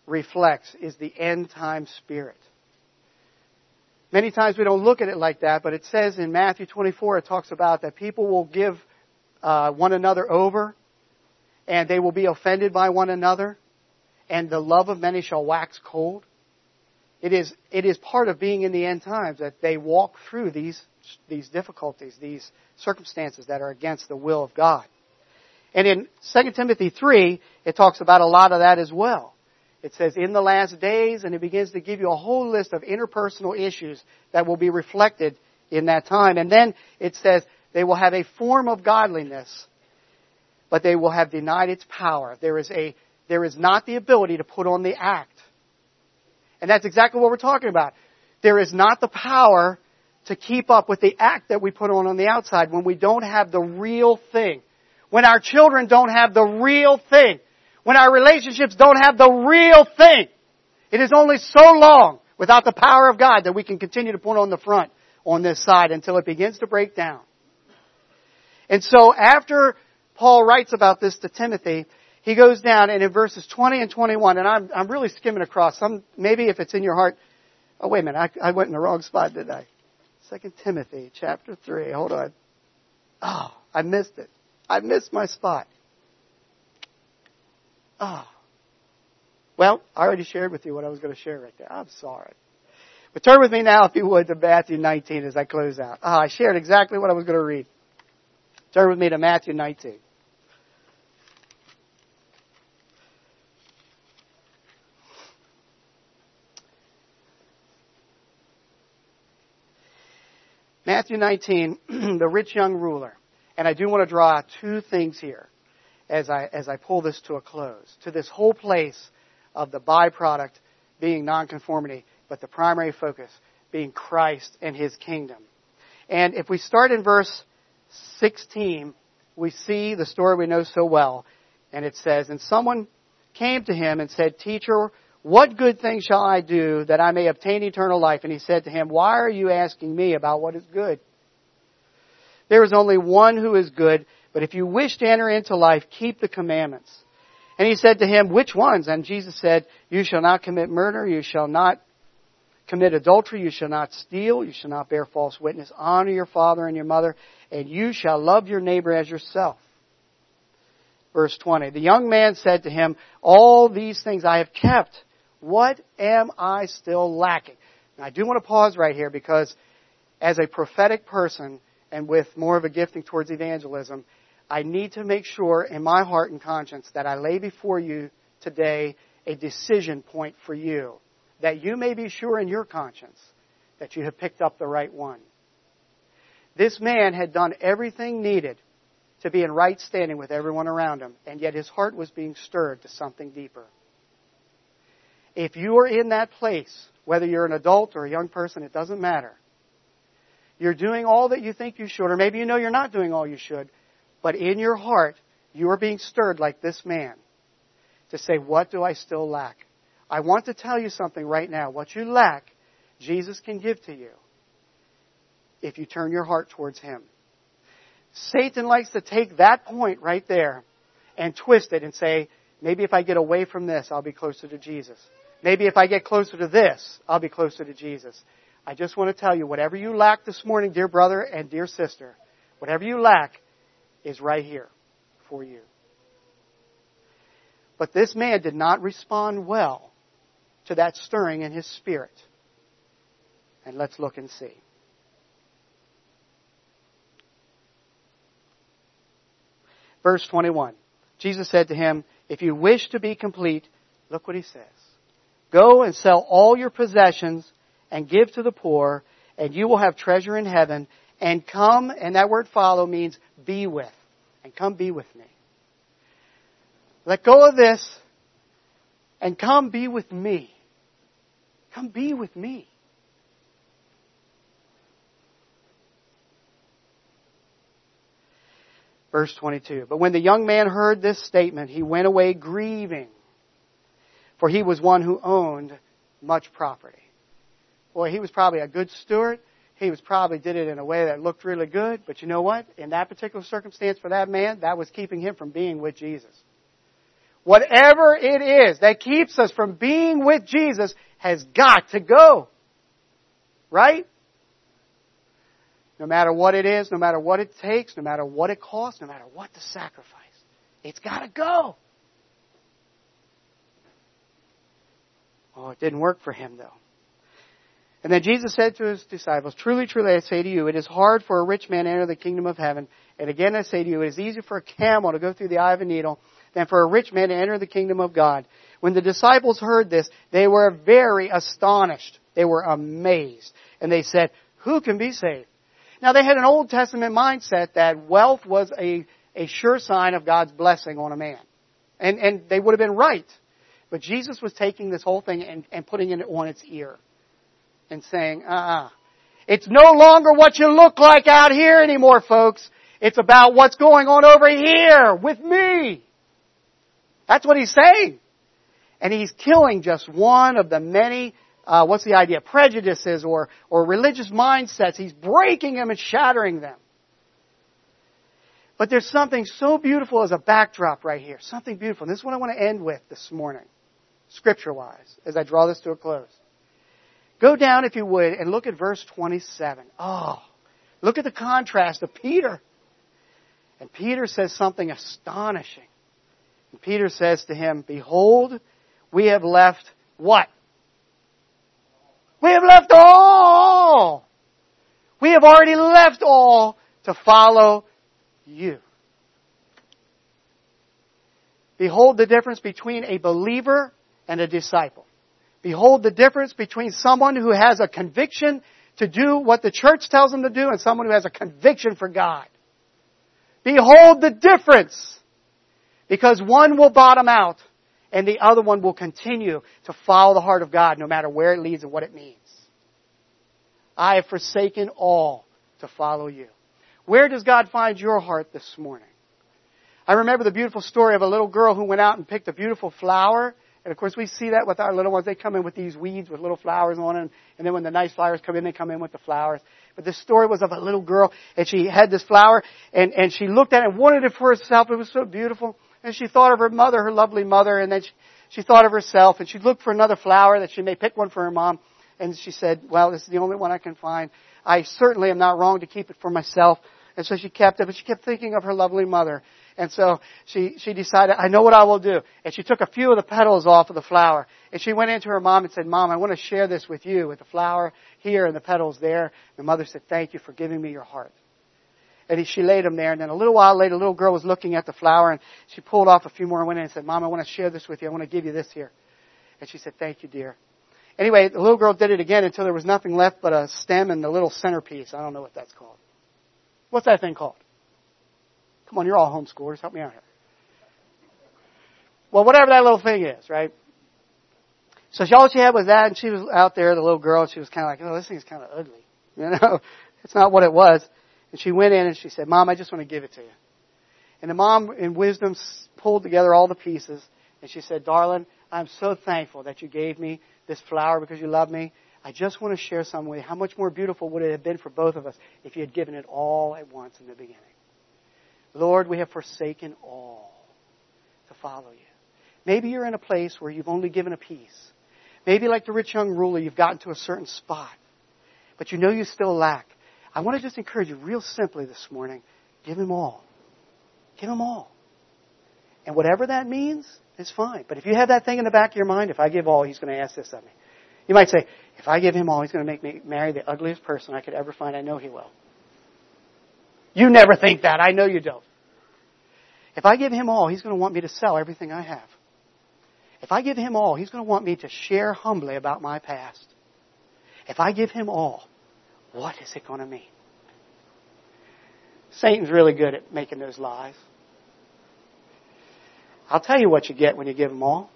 reflects is the end time spirit. Many times we don't look at it like that, but it says in Matthew 24, it talks about that people will give uh, one another over, and they will be offended by one another, and the love of many shall wax cold. It is, it is part of being in the end times that they walk through these, these difficulties, these circumstances that are against the will of God. And in 2 Timothy 3, it talks about a lot of that as well. It says, in the last days, and it begins to give you a whole list of interpersonal issues that will be reflected in that time. And then it says, they will have a form of godliness, but they will have denied its power. There is a, there is not the ability to put on the act. And that's exactly what we're talking about. There is not the power to keep up with the act that we put on on the outside when we don't have the real thing when our children don't have the real thing, when our relationships don't have the real thing. It is only so long without the power of God that we can continue to put on the front on this side until it begins to break down. And so after Paul writes about this to Timothy, he goes down and in verses 20 and 21, and I'm, I'm really skimming across some, maybe if it's in your heart, oh wait a minute, I, I went in the wrong spot, didn't I? Second Timothy chapter 3, hold on. Oh, I missed it. I missed my spot. Ah. Oh. Well, I already shared with you what I was going to share right there. I'm sorry. But turn with me now, if you would, to Matthew 19 as I close out. Ah, I shared exactly what I was going to read. Turn with me to Matthew 19. Matthew 19, *clears throat* the rich young ruler. And I do want to draw two things here as I, as I pull this to a close. To this whole place of the byproduct being nonconformity, but the primary focus being Christ and His kingdom. And if we start in verse 16, we see the story we know so well. And it says, And someone came to him and said, Teacher, what good thing shall I do that I may obtain eternal life? And he said to him, Why are you asking me about what is good? There is only one who is good, but if you wish to enter into life, keep the commandments. And he said to him, Which ones? And Jesus said, You shall not commit murder, you shall not commit adultery, you shall not steal, you shall not bear false witness, honor your father and your mother, and you shall love your neighbor as yourself. Verse 20. The young man said to him, All these things I have kept. What am I still lacking? Now, I do want to pause right here because as a prophetic person and with more of a gifting towards evangelism, I need to make sure in my heart and conscience that I lay before you today a decision point for you. That you may be sure in your conscience that you have picked up the right one. This man had done everything needed to be in right standing with everyone around him, and yet his heart was being stirred to something deeper. If you are in that place, whether you're an adult or a young person, it doesn't matter. You're doing all that you think you should, or maybe you know you're not doing all you should, but in your heart, you are being stirred like this man to say, What do I still lack? I want to tell you something right now. What you lack, Jesus can give to you if you turn your heart towards Him. Satan likes to take that point right there and twist it and say, maybe if I get away from this, I'll be closer to Jesus. Maybe if I get closer to this, I'll be closer to Jesus. I just want to tell you, whatever you lack this morning, dear brother and dear sister, whatever you lack is right here for you. But this man did not respond well to that stirring in his spirit. And let's look and see. Verse 21. Jesus said to him, If you wish to be complete, look what he says. Go and sell all your possessions and give to the poor, and you will have treasure in heaven. And come, and that word follow means be with. And come be with me. Let go of this and come be with me. Come be with me. Verse 22. But when the young man heard this statement, he went away grieving, for he was one who owned much property. Boy, he was probably a good steward. He was probably did it in a way that looked really good, but you know what? In that particular circumstance for that man, that was keeping him from being with Jesus. Whatever it is that keeps us from being with Jesus has got to go. Right? No matter what it is, no matter what it takes, no matter what it costs, no matter what the sacrifice. It's got to go. Oh, it didn't work for him, though. And then Jesus said to his disciples, Truly, truly, I say to you, it is hard for a rich man to enter the kingdom of heaven. And again, I say to you, it is easier for a camel to go through the eye of a needle than for a rich man to enter the kingdom of God. When the disciples heard this, they were very astonished. They were amazed. And they said, Who can be saved? Now they had an Old Testament mindset that wealth was a, a sure sign of God's blessing on a man. And, and they would have been right. But Jesus was taking this whole thing and, and putting it on its ear. And saying, uh-uh. It's no longer what you look like out here anymore, folks. It's about what's going on over here with me. That's what he's saying. And he's killing just one of the many uh, what's the idea, prejudices or, or religious mindsets. He's breaking them and shattering them. But there's something so beautiful as a backdrop right here. Something beautiful. And this is what I want to end with this morning, scripture wise, as I draw this to a close. Go down, if you would, and look at verse 27. Oh, look at the contrast of Peter. And Peter says something astonishing. And Peter says to him, Behold, we have left what? We have left all. We have already left all to follow you. Behold the difference between a believer and a disciple. Behold the difference between someone who has a conviction to do what the church tells them to do and someone who has a conviction for God. Behold the difference. Because one will bottom out and the other one will continue to follow the heart of God no matter where it leads and what it means. I have forsaken all to follow you. Where does God find your heart this morning? I remember the beautiful story of a little girl who went out and picked a beautiful flower. And of course we see that with our little ones. They come in with these weeds with little flowers on them. And then when the nice flowers come in, they come in with the flowers. But the story was of a little girl and she had this flower and, and she looked at it and wanted it for herself. It was so beautiful. And she thought of her mother, her lovely mother, and then she, she thought of herself and she looked for another flower that she may pick one for her mom. And she said, well, this is the only one I can find. I certainly am not wrong to keep it for myself. And so she kept it, but she kept thinking of her lovely mother. And so she, she decided, I know what I will do. And she took a few of the petals off of the flower. And she went into her mom and said, Mom, I want to share this with you, with the flower here and the petals there. The mother said, Thank you for giving me your heart. And she laid them there. And then a little while later, a little girl was looking at the flower and she pulled off a few more and went in and said, Mom, I want to share this with you. I want to give you this here. And she said, Thank you, dear. Anyway, the little girl did it again until there was nothing left but a stem and the little centerpiece. I don't know what that's called. What's that thing called? Come on, you're all homeschoolers. Help me out here. Well, whatever that little thing is, right? So she, all she had was that, and she was out there, the little girl, and she was kind of like, oh, this thing's kind of ugly. *laughs* You know, it's not what it was. And she went in and she said, Mom, I just want to give it to you. And the mom, in wisdom, pulled together all the pieces, and she said, Darling, I'm so thankful that you gave me this flower because you love me. I just want to share some you. How much more beautiful would it have been for both of us if you had given it all at once in the beginning? Lord, we have forsaken all to follow you. Maybe you're in a place where you've only given a piece. Maybe like the rich young ruler, you've gotten to a certain spot, but you know you still lack. I want to just encourage you real simply this morning, give him all. Give him all. And whatever that means, is fine. But if you have that thing in the back of your mind, if I give all, he's going to ask this of me. You might say, if I give him all, he's going to make me marry the ugliest person I could ever find. I know he will. You never think that. I know you don't. If I give him all, he's going to want me to sell everything I have. If I give him all, he's going to want me to share humbly about my past. If I give him all, what is it going to mean? Satan's really good at making those lies. I'll tell you what you get when you give him all.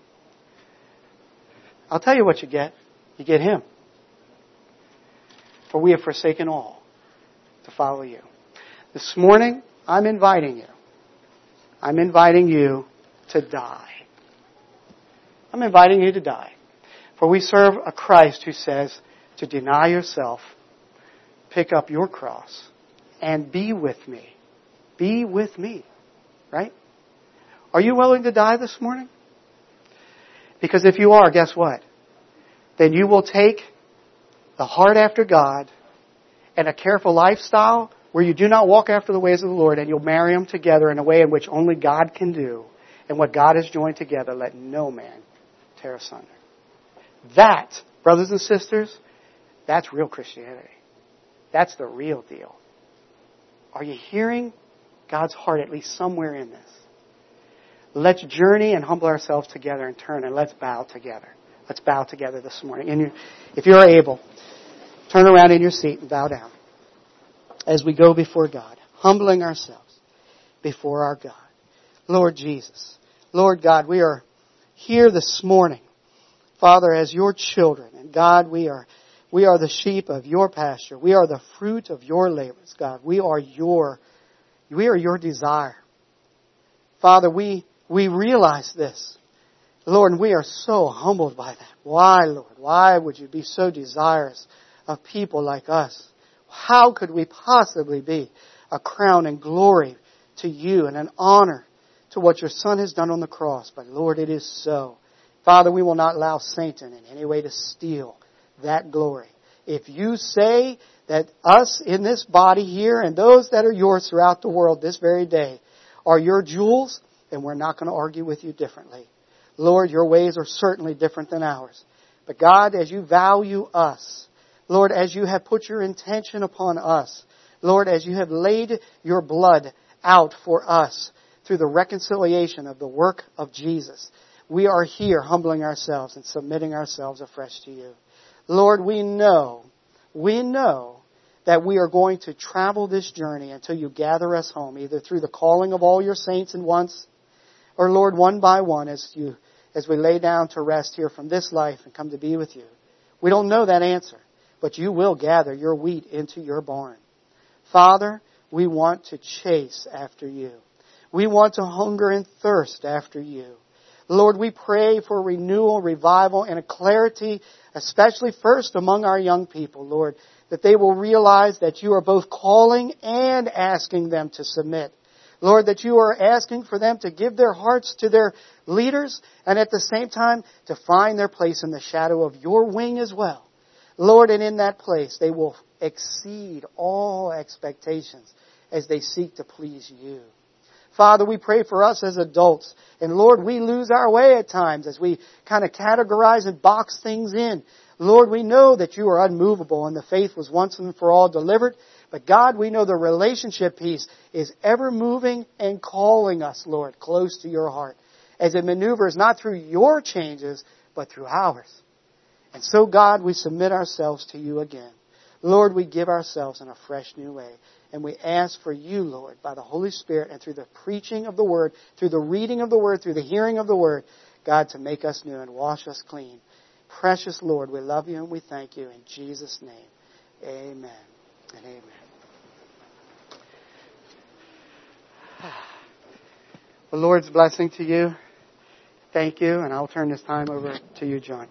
I'll tell you what you get. You get him. For we have forsaken all to follow you. This morning, I'm inviting you. I'm inviting you to die. I'm inviting you to die. For we serve a Christ who says to deny yourself, pick up your cross, and be with me. Be with me. Right? Are you willing to die this morning? Because if you are, guess what? Then you will take the heart after God and a careful lifestyle where you do not walk after the ways of the Lord, and you'll marry them together in a way in which only God can do. And what God has joined together, let no man tear asunder. That, brothers and sisters, that's real Christianity. That's the real deal. Are you hearing God's heart at least somewhere in this? Let's journey and humble ourselves together and turn and let's bow together. Let's bow together this morning. And if you're able, turn around in your seat and bow down as we go before God, humbling ourselves before our God. Lord Jesus, Lord God, we are here this morning, Father, as your children. And God, we are, we are the sheep of your pasture. We are the fruit of your labors, God. We are your, we are your desire. Father, we, we realize this. Lord, we are so humbled by that. Why, Lord? Why would you be so desirous of people like us? How could we possibly be a crown and glory to you and an honor to what your Son has done on the cross? But Lord, it is so. Father, we will not allow Satan in any way to steal that glory. If you say that us in this body here and those that are yours throughout the world this very day are your jewels, then we're not going to argue with you differently. Lord, your ways are certainly different than ours. But God, as you value us, Lord, as you have put your intention upon us, Lord, as you have laid your blood out for us through the reconciliation of the work of Jesus, we are here humbling ourselves and submitting ourselves afresh to you. Lord, we know, we know that we are going to travel this journey until you gather us home, either through the calling of all your saints at once, or Lord, one by one as you as we lay down to rest here from this life and come to be with you? We don't know that answer, but you will gather your wheat into your barn. Father, we want to chase after you. We want to hunger and thirst after you. Lord, we pray for renewal, revival, and a clarity, especially first among our young people, Lord, that they will realize that you are both calling and asking them to submit. Lord, that you are asking for them to give their hearts to their leaders and at the same time to find their place in the shadow of your wing as well. Lord, and in that place they will exceed all expectations as they seek to please you. Father, we pray for us as adults. And Lord, we lose our way at times as we kind of categorize and box things in. Lord, we know that you are unmovable and the faith was once and for all delivered. But God, we know the relationship piece is ever moving and calling us, Lord, close to your heart as it maneuvers not through your changes, but through ours. And so, God, we submit ourselves to you again. Lord, we give ourselves in a fresh new way. And we ask for you, Lord, by the Holy Spirit and through the preaching of the Word, through the reading of the Word, through the hearing of the Word, God, to make us new and wash us clean. Precious Lord, we love you and we thank you in Jesus' name. Amen and amen. *sighs* The Lord's blessing to you. Thank you, and I'll turn this time over to you, John.